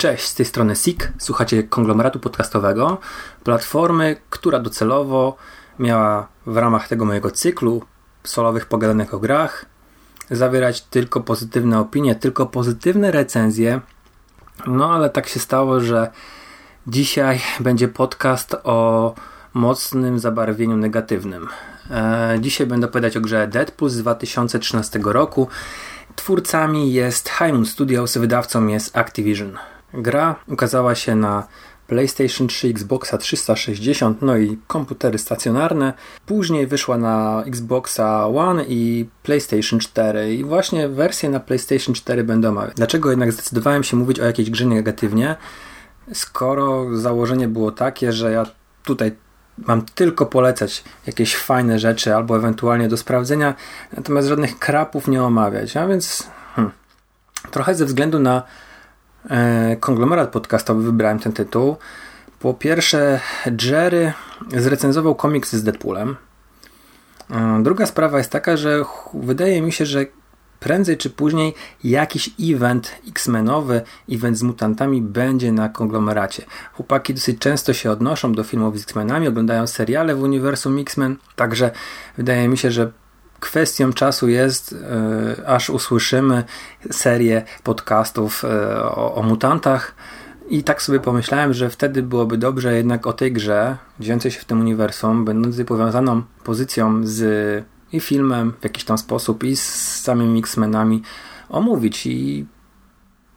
Cześć, z tej strony SIK. Słuchacie konglomeratu podcastowego, platformy, która docelowo miała w ramach tego mojego cyklu solowych pogadanek o grach zawierać tylko pozytywne opinie, tylko pozytywne recenzje. No ale tak się stało, że dzisiaj będzie podcast o mocnym zabarwieniu negatywnym. E, dzisiaj będę opowiadać o grze Deadpool z 2013 roku. Twórcami jest High Moon Studios, wydawcą jest Activision. Gra ukazała się na PlayStation 3, Xboxa 360, no i komputery stacjonarne. Później wyszła na Xboxa One i PlayStation 4 i właśnie wersję na PlayStation 4 będę omawiać. Dlaczego jednak zdecydowałem się mówić o jakiejś grze negatywnie, skoro założenie było takie, że ja tutaj mam tylko polecać jakieś fajne rzeczy albo ewentualnie do sprawdzenia, natomiast żadnych krapów nie omawiać, a więc hmm, trochę ze względu na konglomerat podcastowy wybrałem ten tytuł. Po pierwsze, Jerry zrecenzował komiks z Deadpoolem. E, druga sprawa jest taka, że wydaje mi się, że prędzej czy później jakiś event X-Menowy, event z mutantami będzie na konglomeracie. Chłopaki dosyć często się odnoszą do filmów z X-Menami, oglądają seriale w uniwersum X-Men, także wydaje mi się, że kwestią czasu jest, yy, aż usłyszymy serię podcastów yy, o, o, mutantach. I tak sobie pomyślałem, że wtedy byłoby dobrze jednak o tej grze, dziejącej się w tym uniwersum, będącej powiązaną pozycją z i filmem w jakiś tam sposób i z samymi X-Menami omówić. I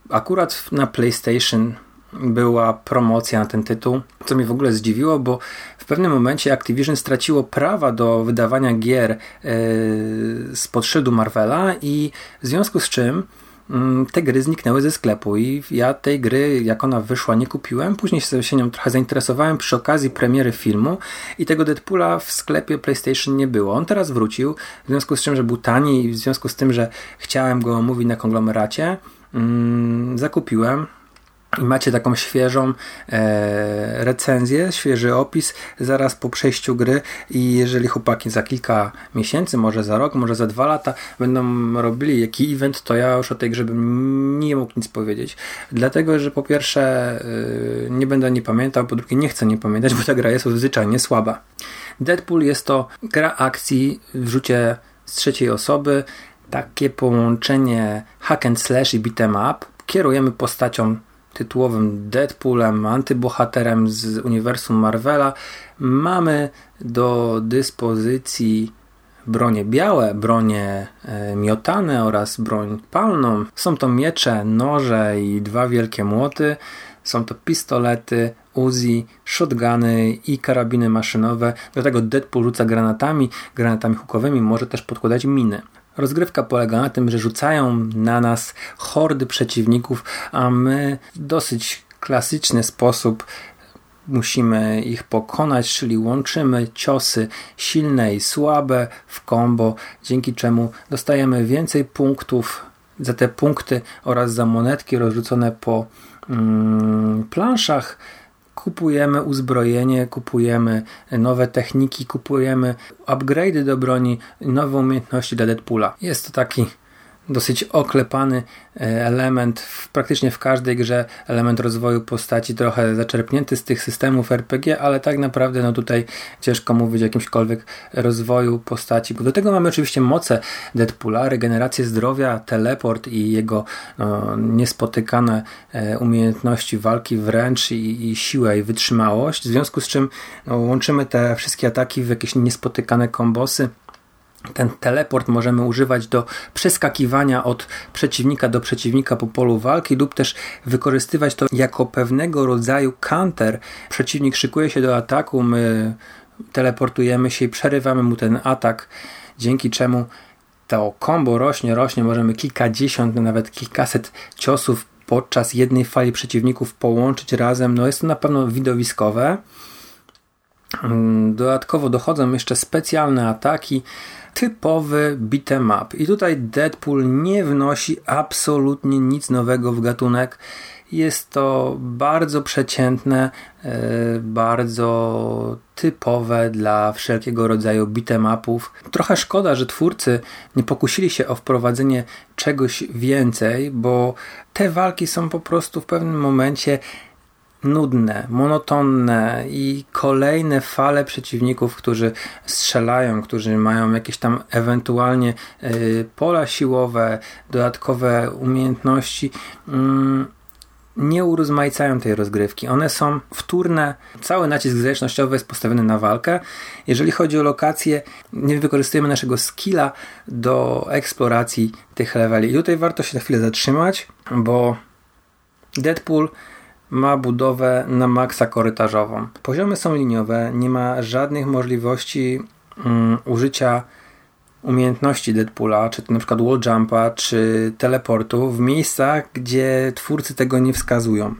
akurat na PlayStation była promocja na ten tytuł, co mnie w ogóle zdziwiło, bo w pewnym momencie Activision straciło prawa do wydawania gier yy, spod szyldu Marvela i w związku z czym mm, te gry zniknęły ze sklepu i ja tej gry, jak ona wyszła, nie kupiłem. Później się nią trochę zainteresowałem przy okazji premiery filmu i tego Deadpoola w sklepie PlayStation nie było. On teraz wrócił, w związku z czym, że był tani i w związku z tym, że chciałem go omówić na konglomeracie, mm, zakupiłem i macie taką świeżą e, recenzję, świeży opis zaraz po przejściu gry i jeżeli chłopaki za kilka miesięcy, może za rok, może za dwa lata będą robili jaki event, to ja już o tej grze bym nie mógł nic powiedzieć. Dlatego, że po pierwsze e, nie będę nie pamiętał, po drugie nie chcę nie pamiętać, bo ta gra jest zwyczajnie słaba. Deadpool jest to gra akcji w rzucie z trzeciej osoby, takie połączenie hack and slash i beat'em up. Kierujemy postacią tytułowym Deadpoolem, antybohaterem z uniwersum Marvela, mamy do dyspozycji bronie białe, bronie e, miotane oraz broń palną. Są to miecze, noże i dwa wielkie młoty. Są to pistolety, Uzi, shotguny i karabiny maszynowe. Do tego Deadpool rzuca granatami, granatami hukowymi, może też podkładać miny. Rozgrywka polega na tym, że rzucają na nas hordy przeciwników, a my w dosyć klasyczny sposób musimy ich pokonać, czyli łączymy ciosy silne i słabe w combo, dzięki czemu dostajemy więcej punktów za te punkty oraz za monetki rozrzucone po mm, planszach kupujemy uzbrojenie, kupujemy nowe techniki, kupujemy upgrade'y do broni, nowe umiejętności dla Deadpoola. Jest to taki dosyć oklepany e, element w, praktycznie w każdej grze, element rozwoju postaci, trochę zaczerpnięty z tych systemów RPG, ale tak naprawdę no tutaj ciężko mówić o jakimśkolwiek rozwoju postaci, bo do tego mamy oczywiście moce Deadpoola, regenerację zdrowia, teleport i jego no, niespotykane e, umiejętności walki wręcz i, i siłę i wytrzymałość, w związku z czym no, łączymy te wszystkie ataki w jakieś niespotykane kombosy, ten teleport możemy używać do przeskakiwania od przeciwnika do przeciwnika po polu walki lub też wykorzystywać to jako pewnego rodzaju counter. Przeciwnik szykuje się do ataku, my teleportujemy się i przerywamy mu ten atak, dzięki czemu to combo rośnie, rośnie, możemy kilkadziesiąt, nawet kilkaset ciosów podczas jednej fali przeciwników połączyć razem, no jest to na pewno widowiskowe. Mm, dodatkowo dochodzą jeszcze specjalne ataki, typowy beat'em up. I tutaj Deadpool nie wnosi absolutnie nic nowego w gatunek. Jest to bardzo przeciętne, e, bardzo typowe dla wszelkiego rodzaju beat'em upów. Trochę szkoda, że twórcy nie pokusili się o wprowadzenie czegoś więcej, bo te walki są po prostu w pewnym momencie nudne, monotonne i kolejne fale przeciwników, którzy strzelają, którzy mają jakieś tam ewentualnie y, pola siłowe, dodatkowe umiejętności. Mm, nie urozmaicają tej rozgrywki. One są wtórne. Cały nacisk zręcznościowy jest postawiony na walkę. Jeżeli chodzi o lokacje, nie wykorzystujemy naszego skilla do eksploracji tych leveli. I tutaj warto się na chwilę zatrzymać, bo Deadpool ma budowę na maksa korytarzową. Poziomy są liniowe, nie ma żadnych możliwości um, użycia umiejętności Deadpoola, czy to na przykład wall jumpa, czy teleportu w miejscach, gdzie twórcy tego nie wskazują.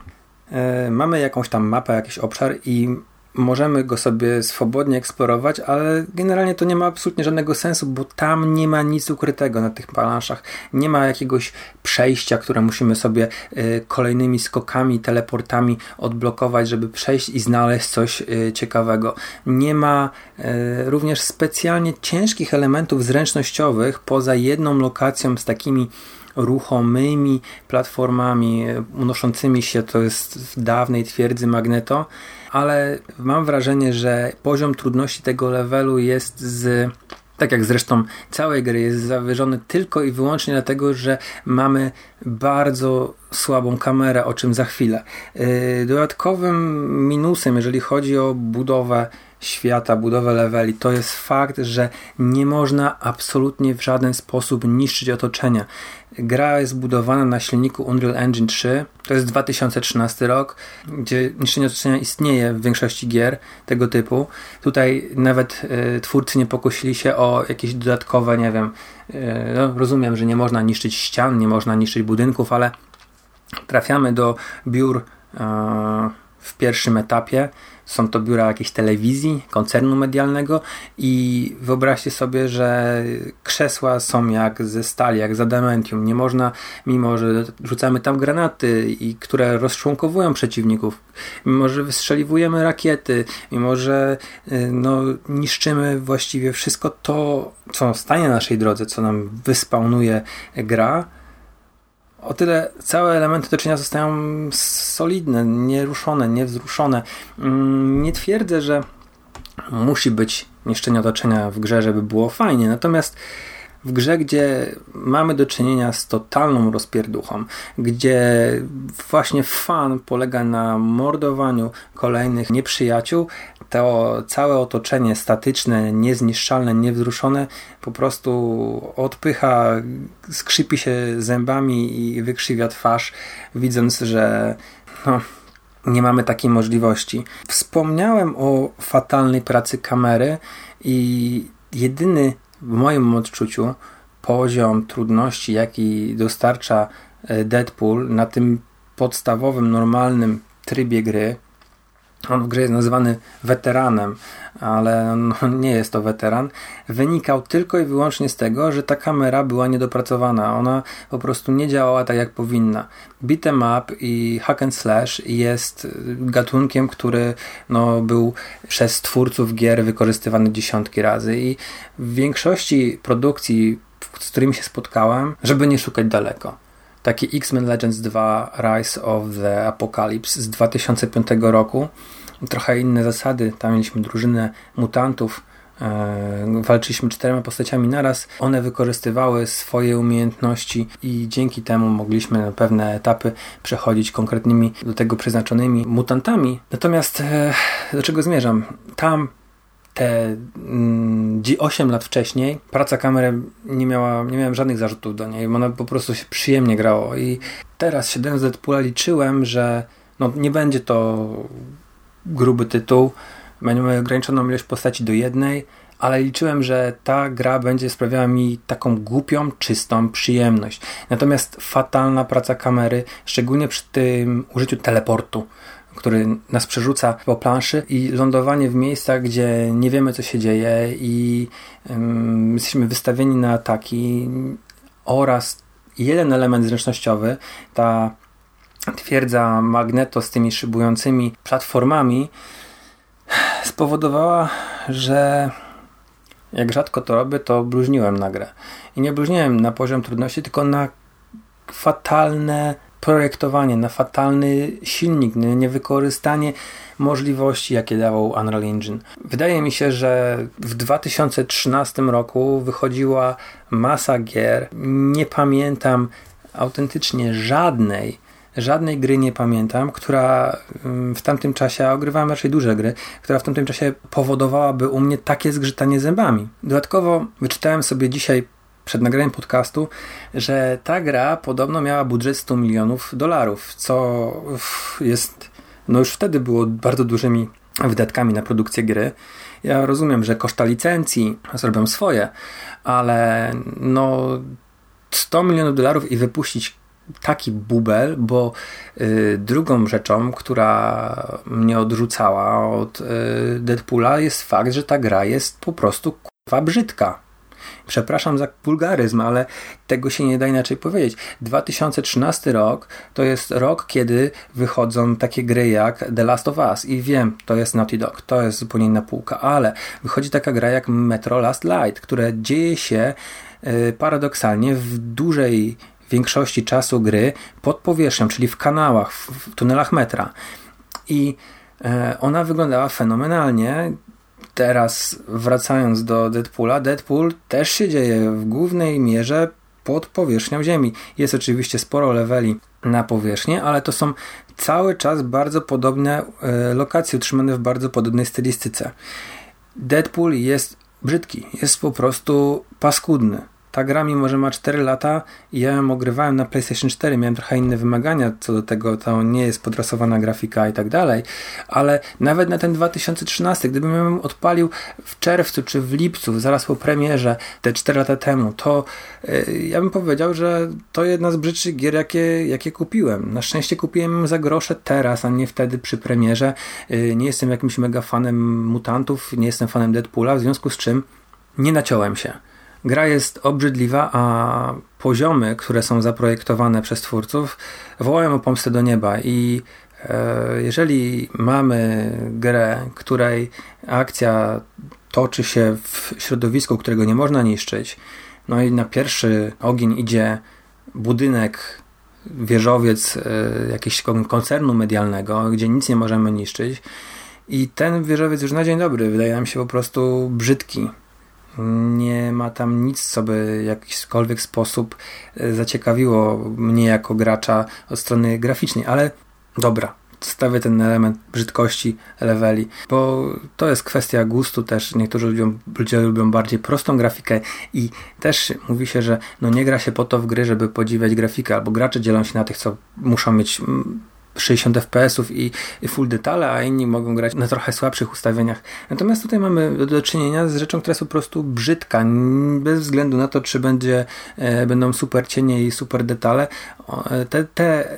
E, mamy jakąś tam mapę, jakiś obszar i możemy go sobie swobodnie eksplorować, ale generalnie to nie ma absolutnie żadnego sensu, bo tam nie ma nic ukrytego na tych planszach. Nie ma jakiegoś przejścia, które musimy sobie y, kolejnymi skokami, teleportami odblokować, żeby przejść i znaleźć coś y, ciekawego. Nie ma y, również specjalnie ciężkich elementów zręcznościowych poza jedną lokacją z takimi ruchomymi platformami unoszącymi się, to jest w dawnej twierdzy Magneto, ale mam wrażenie, że poziom trudności tego levelu jest z tak jak zresztą całej gry jest zawyżony tylko i wyłącznie dlatego, że mamy bardzo słabą kamerę, o czym za chwilę. Yy, dodatkowym minusem, jeżeli chodzi o budowę świata, budowę leveli, to jest fakt, że nie można absolutnie w żaden sposób niszczyć otoczenia. Gra jest budowana na silniku Unreal Engine 3. To jest 2013 rok, gdzie niszczenie otoczenia istnieje w większości gier tego typu. Tutaj nawet y, twórcy nie pokusili się o jakieś dodatkowe, nie wiem, y, no, rozumiem, że nie można niszczyć ścian, nie można niszczyć budynków, ale trafiamy do biur y, w pierwszym etapie są to biura jakiejś telewizji, koncernu medialnego i wyobraźcie sobie, że krzesła są jak ze stali, jak z adamantium. Nie można, mimo że rzucamy tam granaty, i które rozczłonkowują przeciwników, mimo że wystrzeliwujemy rakiety, mimo że y, no, niszczymy właściwie wszystko to, co stanie na naszej drodze, co nam wyspawnuje gra, o tyle całe elementy otoczenia zostają solidne, nieruszone, niewzruszone. Mm, nie twierdzę, że musi być niszczenie otoczenia w grze, żeby było fajnie, natomiast w grze, gdzie mamy do czynienia z totalną rozpierduchą, gdzie właśnie fan polega na mordowaniu kolejnych nieprzyjaciół, to całe otoczenie statyczne, niezniszczalne, niewzruszone po prostu odpycha, skrzypi się zębami i wykrzywia twarz, widząc, że no, nie mamy takiej możliwości. Wspomniałem o fatalnej pracy kamery i jedyny w moim odczuciu poziom trudności, jaki dostarcza e, Deadpool na tym podstawowym, normalnym trybie gry, on w grze jest nazywany weteranem, ale no, nie jest to weteran, wynikał tylko i wyłącznie z tego, że ta kamera była niedopracowana. Ona po prostu nie działała tak jak powinna. Beat'em up i hack and slash jest gatunkiem, który no, był przez twórców gier wykorzystywany dziesiątki razy i w większości produkcji, z którymi się spotkałem, żeby nie szukać daleko taki X-Men Legends 2 Rise of the Apocalypse z 2005 roku. Trochę inne zasady. Tam mieliśmy drużynę mutantów. E, walczyliśmy czterema postaciami naraz. One wykorzystywały swoje umiejętności i dzięki temu mogliśmy na pewne etapy przechodzić konkretnymi, do tego przeznaczonymi mutantami. Natomiast e, do czego zmierzam? Tam te 8 mm, lat wcześniej praca kamery nie miała, nie miałem żadnych zarzutów do niej, ona po prostu się przyjemnie grało. I teraz siedząc z Deadpoola liczyłem, że no, nie będzie to gruby tytuł, będziemy ograniczoną ilość postaci do jednej, ale liczyłem, że ta gra będzie sprawiała mi taką głupią, czystą przyjemność. Natomiast fatalna praca kamery, szczególnie przy tym użyciu teleportu, który nas przerzuca po planszy i lądowanie w miejscach, gdzie nie wiemy, co się dzieje i um, jesteśmy wystawieni na ataki oraz jeden element zręcznościowy, ta twierdza Magneto z tymi szybującymi platformami spowodowała, że jak rzadko to robię, to bluźniłem na grę. I nie bluźniłem na poziom trudności, tylko na fatalne projektowanie, na fatalny silnik, na niewykorzystanie możliwości, jakie dawał Unreal Engine. Wydaje mi się, że w 2013 roku wychodziła masa gier. Nie pamiętam autentycznie żadnej, żadnej gry nie pamiętam, która mm, w tamtym czasie, a ogrywałem raczej duże gry, która w tamtym czasie powodowałaby u mnie takie zgrzytanie zębami. Dodatkowo wyczytałem sobie dzisiaj przed nagraniem podcastu, że ta gra podobno miała budżet 100 milionów dolarów, co jest, no już wtedy było bardzo dużymi wydatkami na produkcję gry. Ja rozumiem, że koszta licencji zrobią swoje, ale no 100 milionów dolarów i wypuścić taki bubel, bo y, drugą rzeczą, która mnie odrzucała od y, Deadpoola jest fakt, że ta gra jest po prostu kurwa brzydka. Przepraszam za wulgaryzm, ale tego się nie da inaczej powiedzieć. 2013 rok to jest rok, kiedy wychodzą takie gry jak The Last of Us i wiem, to jest Naughty Dog, to jest zupełnie inna półka, ale wychodzi taka gra jak Metro Last Light, które dzieje się y, paradoksalnie w dużej większości czasu gry pod powierzchnią, czyli w kanałach, w tunelach metra. I e, ona wyglądała fenomenalnie. Teraz wracając do Deadpoola, Deadpool też się dzieje w głównej mierze pod powierzchnią Ziemi. Jest oczywiście sporo leveli na powierzchnię, ale to są cały czas bardzo podobne e, lokacje, utrzymane w bardzo podobnej stylistyce. Deadpool jest brzydki, jest po prostu paskudny ta gra, mimo że ma 4 lata, ja ją ogrywałem na PlayStation 4, miałem trochę inne wymagania co do tego, to nie jest podrasowana grafika i tak dalej, ale nawet na ten 2013, gdybym ją odpalił w czerwcu czy w lipcu, zaraz po premierze, te 4 lata temu, to yy, ja bym powiedział, że to jedna z brzydszych gier, jakie, jakie kupiłem. Na szczęście kupiłem za grosze teraz, a nie wtedy przy premierze. Yy, nie jestem jakimś mega fanem mutantów, nie jestem fanem Deadpoola, w związku z czym nie naciąłem się. Gra jest obrzydliwa, a poziomy, które są zaprojektowane przez twórców, wołają o pomstę do nieba. I e, jeżeli mamy grę, której akcja toczy się w środowisku, którego nie można niszczyć, no i na pierwszy ogień idzie budynek, wieżowiec e, jakiegoś koncernu medialnego, gdzie nic nie możemy niszczyć i ten wieżowiec już na dzień dobry wydaje nam się po prostu brzydki nie ma tam nic, co by w jakikolwiek sposób e, zaciekawiło mnie jako gracza od strony graficznej, ale dobra, stawię ten element brzydkości leveli, bo to jest kwestia gustu też. Niektórzy lubią, ludzie lubią bardziej prostą grafikę i też mówi się, że no nie gra się po to w gry, żeby podziwiać grafikę, albo gracze dzielą się na tych, co muszą mieć 60 fps i full detale, a inni mogą grać na trochę słabszych ustawieniach. Natomiast tutaj mamy do czynienia z rzeczą, która jest po prostu brzydka, bez względu na to, czy będzie, e, będą super cienie i super detale. Te, te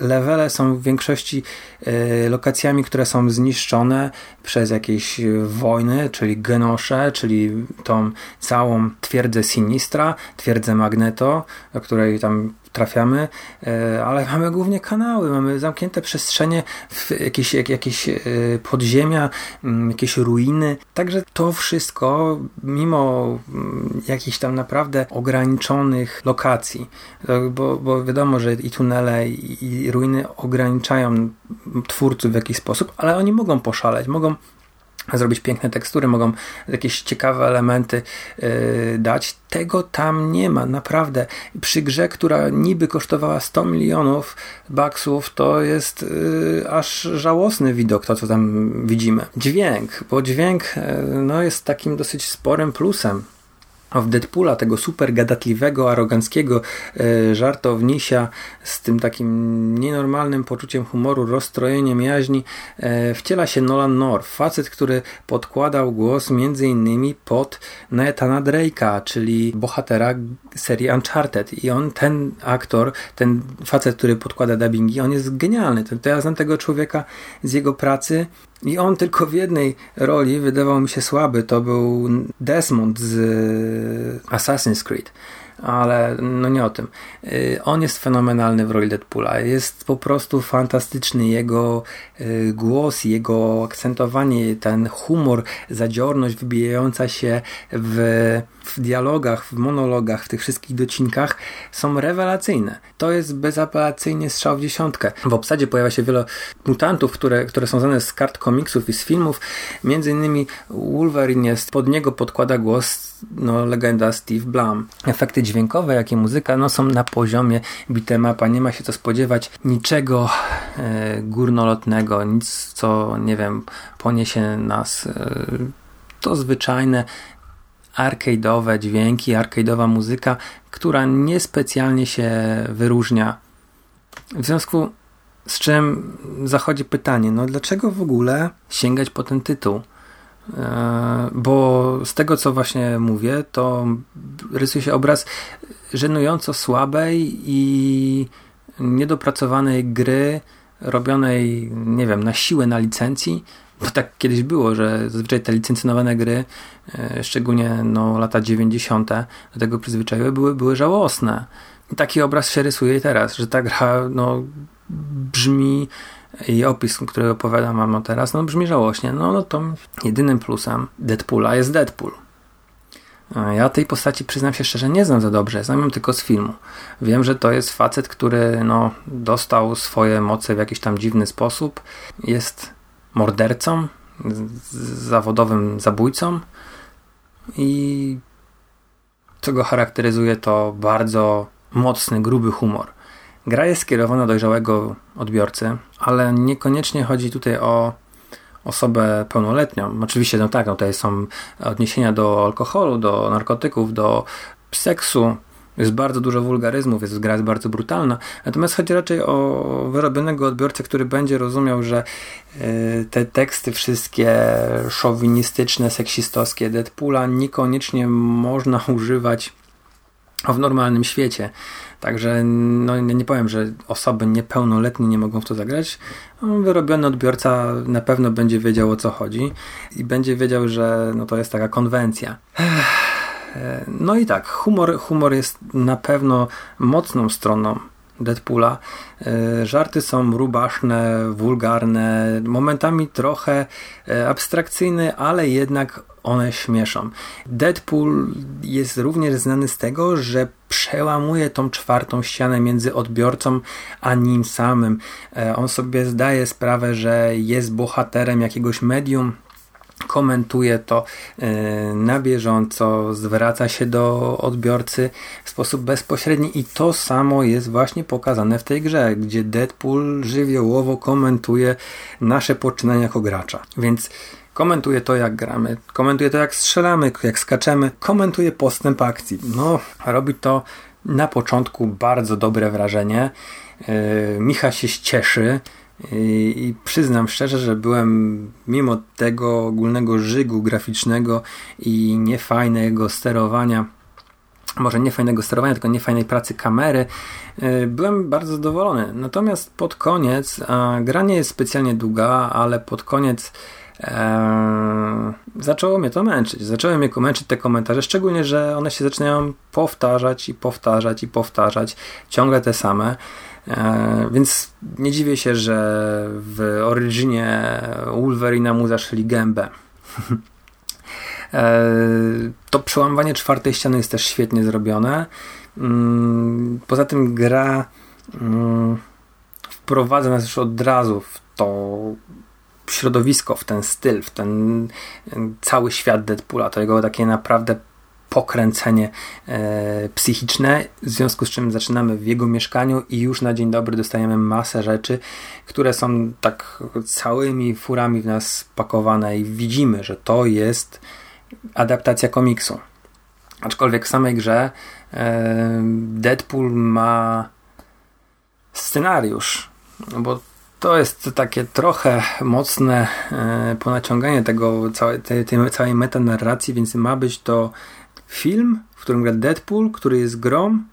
levele są w większości e, lokacjami, które są zniszczone przez jakieś wojny, czyli genosze, czyli tą całą twierdzę Sinistra, twierdzę Magneto, o której tam trafiamy, e, ale mamy głównie kanały, mamy zamknięte przestrzenie, jakieś, jakieś e, podziemia, mm, jakieś ruiny. Także to wszystko, mimo mm, jakichś tam naprawdę ograniczonych lokacji, bo, bo wiadomo, że i tunele, i ruiny ograniczają twórców w jakiś sposób, ale oni mogą poszaleć, mogą zrobić piękne tekstury, mogą jakieś ciekawe elementy yy, dać. Tego tam nie ma, naprawdę. Przy grze, która niby kosztowała 100 milionów baksów, to jest yy, aż żałosny widok, to co tam widzimy. Dźwięk, bo dźwięk yy, no, jest takim dosyć sporym plusem w Deadpoola, tego super gadatliwego, aroganckiego e, żartownisia z tym takim nienormalnym poczuciem humoru, rozstrojeniem jaźni, e, wciela się Nolan North, facet, który podkładał głos innymi pod Nathana Drake'a, czyli bohatera serii Uncharted i on, ten aktor, ten facet, który podkłada dubbingi, on jest genialny. To ja znam tego człowieka z jego pracy i on tylko w jednej roli wydawał mi się słaby. To był Desmond z Assassin's Creed ale no nie o tym. Y, on jest fenomenalny w roli Deadpoola. Jest po prostu fantastyczny. Jego y, głos, jego akcentowanie, ten humor, zadziorność wybijająca się w, w dialogach, w monologach, w tych wszystkich docinkach są rewelacyjne. To jest bezapelacyjnie strzał w dziesiątkę. W obsadzie pojawia się wiele mutantów, które, które są znane z kart komiksów i z filmów. Między innymi Wolverine jest, pod niego podkłada głos no, legenda Steve Blum. Efekty dźwiękowe, jak i muzyka, no, są na poziomie bitemapa. Nie ma się co spodziewać niczego e, górnolotnego, nic, co, nie wiem, poniesie nas. E, to zwyczajne arcade'owe dźwięki, arcade'owa muzyka, która niespecjalnie się wyróżnia. W związku z czym zachodzi pytanie, no dlaczego w ogóle sięgać po ten tytuł? E, bo z tego co właśnie mówię, to rysuje się obraz żenująco słabej i niedopracowanej gry robionej, nie wiem, na siłę na licencji. Bo tak kiedyś było, że zazwyczaj te licencjonowane gry, e, szczególnie no, lata 90. do tego przyzwyczaiły, były, były żałosne. I taki obraz się rysuje teraz, że ta gra no, brzmi i opis, który opowiadam wam teraz, no brzmi żałośnie. No, no to jedynym plusem Deadpoola jest Deadpool. Ja tej postaci, przyznam się szczerze, nie znam za dobrze. Znam ją tylko z filmu. Wiem, że to jest facet, który no, dostał swoje moce w jakiś tam dziwny sposób. Jest mordercą, zawodowym zabójcą i co go charakteryzuje to bardzo mocny, gruby humor. Gra jest skierowana do dojrzałego odbiorcy, ale niekoniecznie chodzi tutaj o osobę pełnoletnią. Oczywiście, no tak, no tutaj są odniesienia do alkoholu, do narkotyków, do seksu. Jest bardzo dużo wulgaryzmów, jest gra jest bardzo brutalna. Natomiast chodzi raczej o wyrobionego odbiorcę, który będzie rozumiał, że y, te teksty wszystkie szowinistyczne, seksistowskie Deadpoola niekoniecznie można używać w normalnym świecie. Także no, nie powiem, że osoby niepełnoletnie nie mogą w to zagrać. No, wyrobiony odbiorca na pewno będzie wiedział o co chodzi i będzie wiedział, że no, to jest taka konwencja. No i tak, humor, humor jest na pewno mocną stroną Deadpoola. E, żarty są rubaszne, wulgarne, momentami trochę e, abstrakcyjne, ale jednak one śmieszą. Deadpool jest również znany z tego, że przełamuje tą czwartą ścianę między odbiorcą a nim samym. E, on sobie zdaje sprawę, że jest bohaterem jakiegoś medium, komentuje to e, na bieżąco, zwraca się do odbiorcy w sposób bezpośredni i to samo jest właśnie pokazane w tej grze, gdzie Deadpool żywiołowo komentuje nasze poczynania jako gracza. Więc komentuje to, jak gramy, komentuje to, jak strzelamy, jak skaczemy, komentuje postęp akcji. No, robi to na początku bardzo dobre wrażenie. Yy, Micha się cieszy. I, przyznam szczerze, że byłem mimo tego ogólnego żygu graficznego i niefajnego sterowania, może nie fajnego sterowania, tylko niefajnej pracy kamery, yy, byłem bardzo zadowolony. Natomiast pod koniec, a gra nie jest specjalnie długa, ale pod koniec Eee, zaczęło mnie to męczyć. Zaczęły mnie męczyć te komentarze, szczególnie, że one się zaczynają powtarzać i powtarzać i powtarzać, ciągle te same. Eee, więc nie dziwię się, że w Originie Wolverina mu zaszli gębę. eee, to przełamywanie czwartej ściany jest też świetnie zrobione. Mm, poza tym gra mm, wprowadza nas już od razu w to środowisko, w ten styl, w ten cały świat Deadpoola, to jego takie naprawdę pokręcenie e, psychiczne, w związku z czym zaczynamy w jego mieszkaniu i już na dzień dobry dostajemy masę rzeczy, które są tak całymi furami w nas pakowane i widzimy, że to jest adaptacja komiksu. Aczkolwiek w samej grze e, Deadpool ma scenariusz, no bo to jest takie trochę mocne e, ponaciąganie tego całej, tej, tej całej metanarracji, więc ma być to film, w którym gra Deadpool, który jest grom,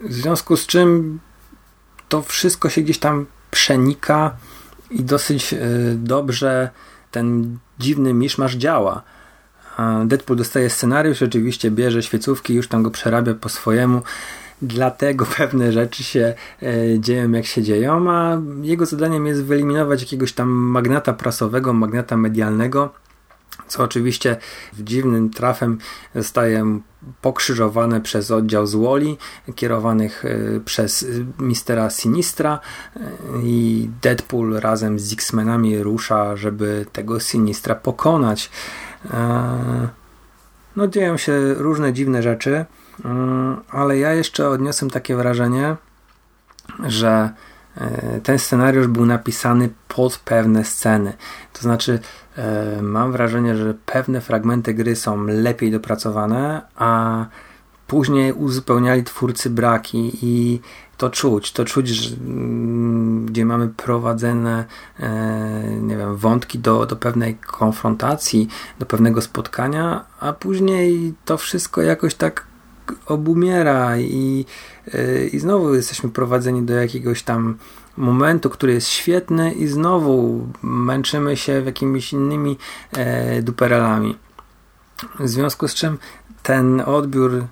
w związku z czym to wszystko się gdzieś tam przenika i dosyć e, dobrze ten dziwny miszmasz działa. Deadpool dostaje scenariusz, oczywiście bierze świecówki, już tam go przerabia po swojemu, dlatego pewne rzeczy się e, dzieją jak się dzieją, a jego zadaniem jest wyeliminować jakiegoś tam magnata prasowego, magnata medialnego, co oczywiście w dziwnym trafem zostaje pokrzyżowane przez oddział z Woli, kierowanych e, przez mistera Sinistra e, i Deadpool razem z X-Menami rusza, żeby tego Sinistra pokonać. No dzieją się różne dziwne rzeczy. Mm, ale ja jeszcze odniosłem takie wrażenie, że e, ten scenariusz był napisany pod pewne sceny. To znaczy, e, mam wrażenie, że pewne fragmenty gry są lepiej dopracowane, a później uzupełniali twórcy braki i to czuć, to czuć, że, mm, gdzie mamy prowadzone e, nie wiem, wątki do, do pewnej konfrontacji, do pewnego spotkania, a później to wszystko jakoś tak obumiera i, y, i znowu jesteśmy prowadzeni do jakiegoś tam momentu, który jest świetny i znowu męczymy się jakimiś innymi e, duperelami. W związku z czym ten odbiór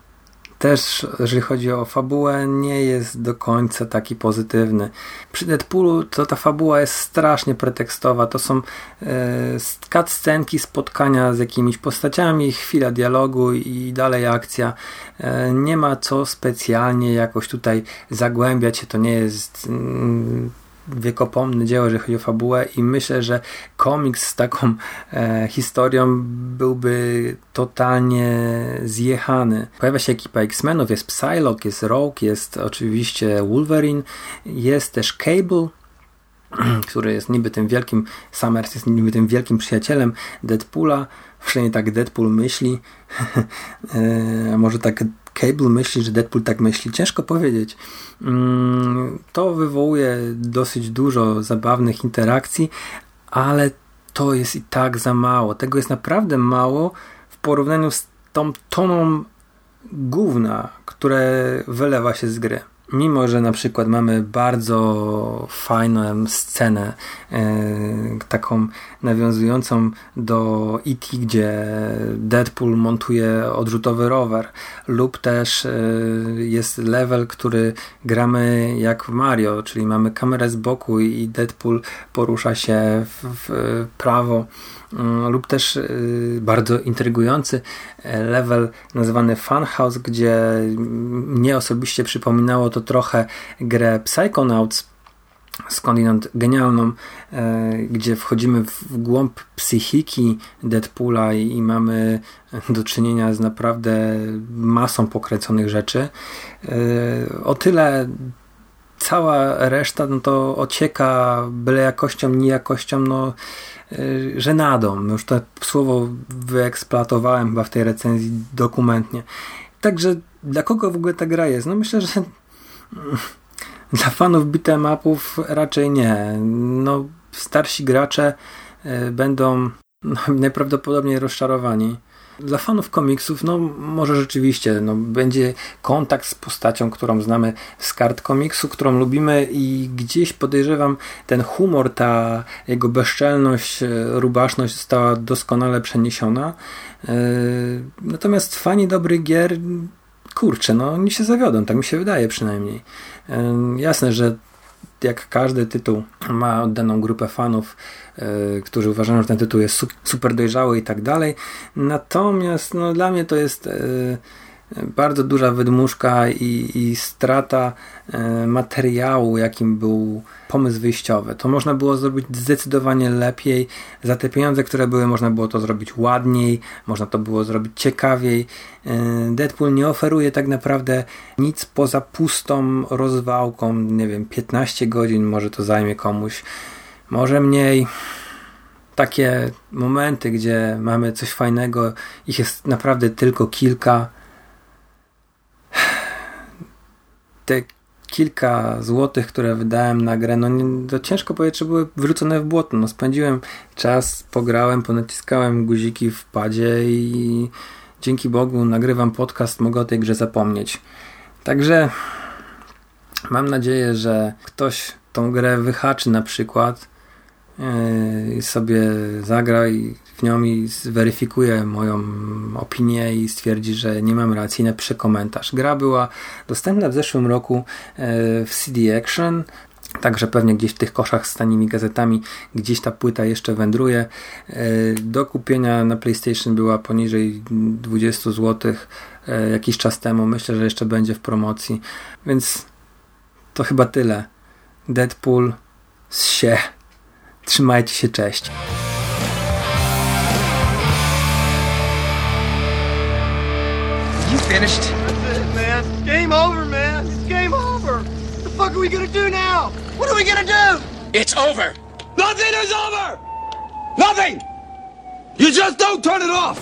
też, jeżeli chodzi o fabułę, nie jest do końca taki pozytywny. Przy Deadpoolu to ta fabuła jest strasznie pretekstowa. To są e, scenki, spotkania z jakimiś postaciami, chwila dialogu i dalej akcja. E, nie ma co specjalnie jakoś tutaj zagłębiać się. To nie jest mm, wiekopomne dzieło, jeżeli chodzi o fabułę i myślę, że komiks z taką e, historią byłby totalnie zjechany. Pojawia się ekipa X-Menów, jest Psylocke, jest Rogue, jest oczywiście Wolverine, jest też Cable, który jest niby tym wielkim, Summers jest niby tym wielkim przyjacielem Deadpoola, przynajmniej tak Deadpool myśli, e, może tak Cable myśli, że Deadpool tak myśli. Ciężko powiedzieć. Mm, to wywołuje dosyć dużo zabawnych interakcji, ale to jest i tak za mało. Tego jest naprawdę mało w porównaniu z tą toną gówna, które wylewa się z gry mimo że na przykład mamy bardzo fajną scenę, e, taką nawiązującą do E.T., gdzie Deadpool montuje odrzutowy rower, lub też e, jest level, który gramy jak w Mario, czyli mamy kamerę z boku i Deadpool porusza się w, prawo Mm, lub też y, bardzo intrygujący e, level nazwany Funhouse, gdzie mnie osobiście przypominało to trochę grę Psychonauts, skądinąd genialną, e, gdzie wchodzimy w głąb psychiki Deadpoola i, i, mamy do czynienia z naprawdę masą pokręconych rzeczy. E, o tyle cała reszta no to ocieka byle jakością, niejakością, no Y, żenadą. Już to słowo wyeksploatowałem chyba w tej recenzji dokumentnie. Także dla kogo w ogóle ta gra jest? No myślę, że dla fanów beat'em upów raczej nie. No starsi gracze y, będą no, najprawdopodobniej rozczarowani. Dla fanów komiksów, no może rzeczywiście, no, będzie kontakt z postacią, którą znamy z kart komiksu, którą lubimy i gdzieś podejrzewam ten humor, ta jego bezczelność, e, rubaszność została doskonale przeniesiona. Yy, natomiast fani dobrych gier kurczę, no oni się zawiodą, tak mi się wydaje przynajmniej. Jasne, że jak każdy tytuł ma oddaną grupę fanów, yy, którzy uważają, że ten tytuł jest super dojrzały i tak dalej. Natomiast no, dla mnie to jest yy, bardzo duża wydmuszka i, i strata e, materiału, jakim był pomysł wyjściowy. To można było zrobić zdecydowanie lepiej. Za te pieniądze, które były, można było to zrobić ładniej, można to było zrobić ciekawiej. E, Deadpool nie oferuje tak naprawdę nic poza pustą rozwałką. Nie wiem, 15 godzin może to zajmie komuś, może mniej. takie momenty, gdzie mamy coś fajnego, ich jest naprawdę tylko kilka. Te kilka złotych, które wydałem na grę, no nie, to ciężko powiedzieć, że były wrzucone w błoto. No, spędziłem czas, pograłem, ponaciskałem guziki w padzie i dzięki Bogu nagrywam podcast, mogę o tej grze zapomnieć. Także mam nadzieję, że ktoś tą grę wyhaczy na przykład i sobie zagra i w nią i zweryfikuje moją opinię i stwierdzi, że nie mam racji, napisze komentarz. Gra była dostępna w zeszłym roku e, w CD Action, Także pewnie gdzieś w tych koszach z tanimi gazetami gdzieś ta płyta jeszcze wędruje. E, do kupienia na PlayStation była poniżej 20 zł e, jakiś czas temu. Myślę, że jeszcze będzie w promocji. Więc to chyba tyle. Deadpool z się. Trzymajcie się, cześć. You finished? That's it, man. Game over, man. It's game over. What the fuck are we gonna do now? What are we gonna do? It's over. Nothing is over! Nothing! You just don't turn it off!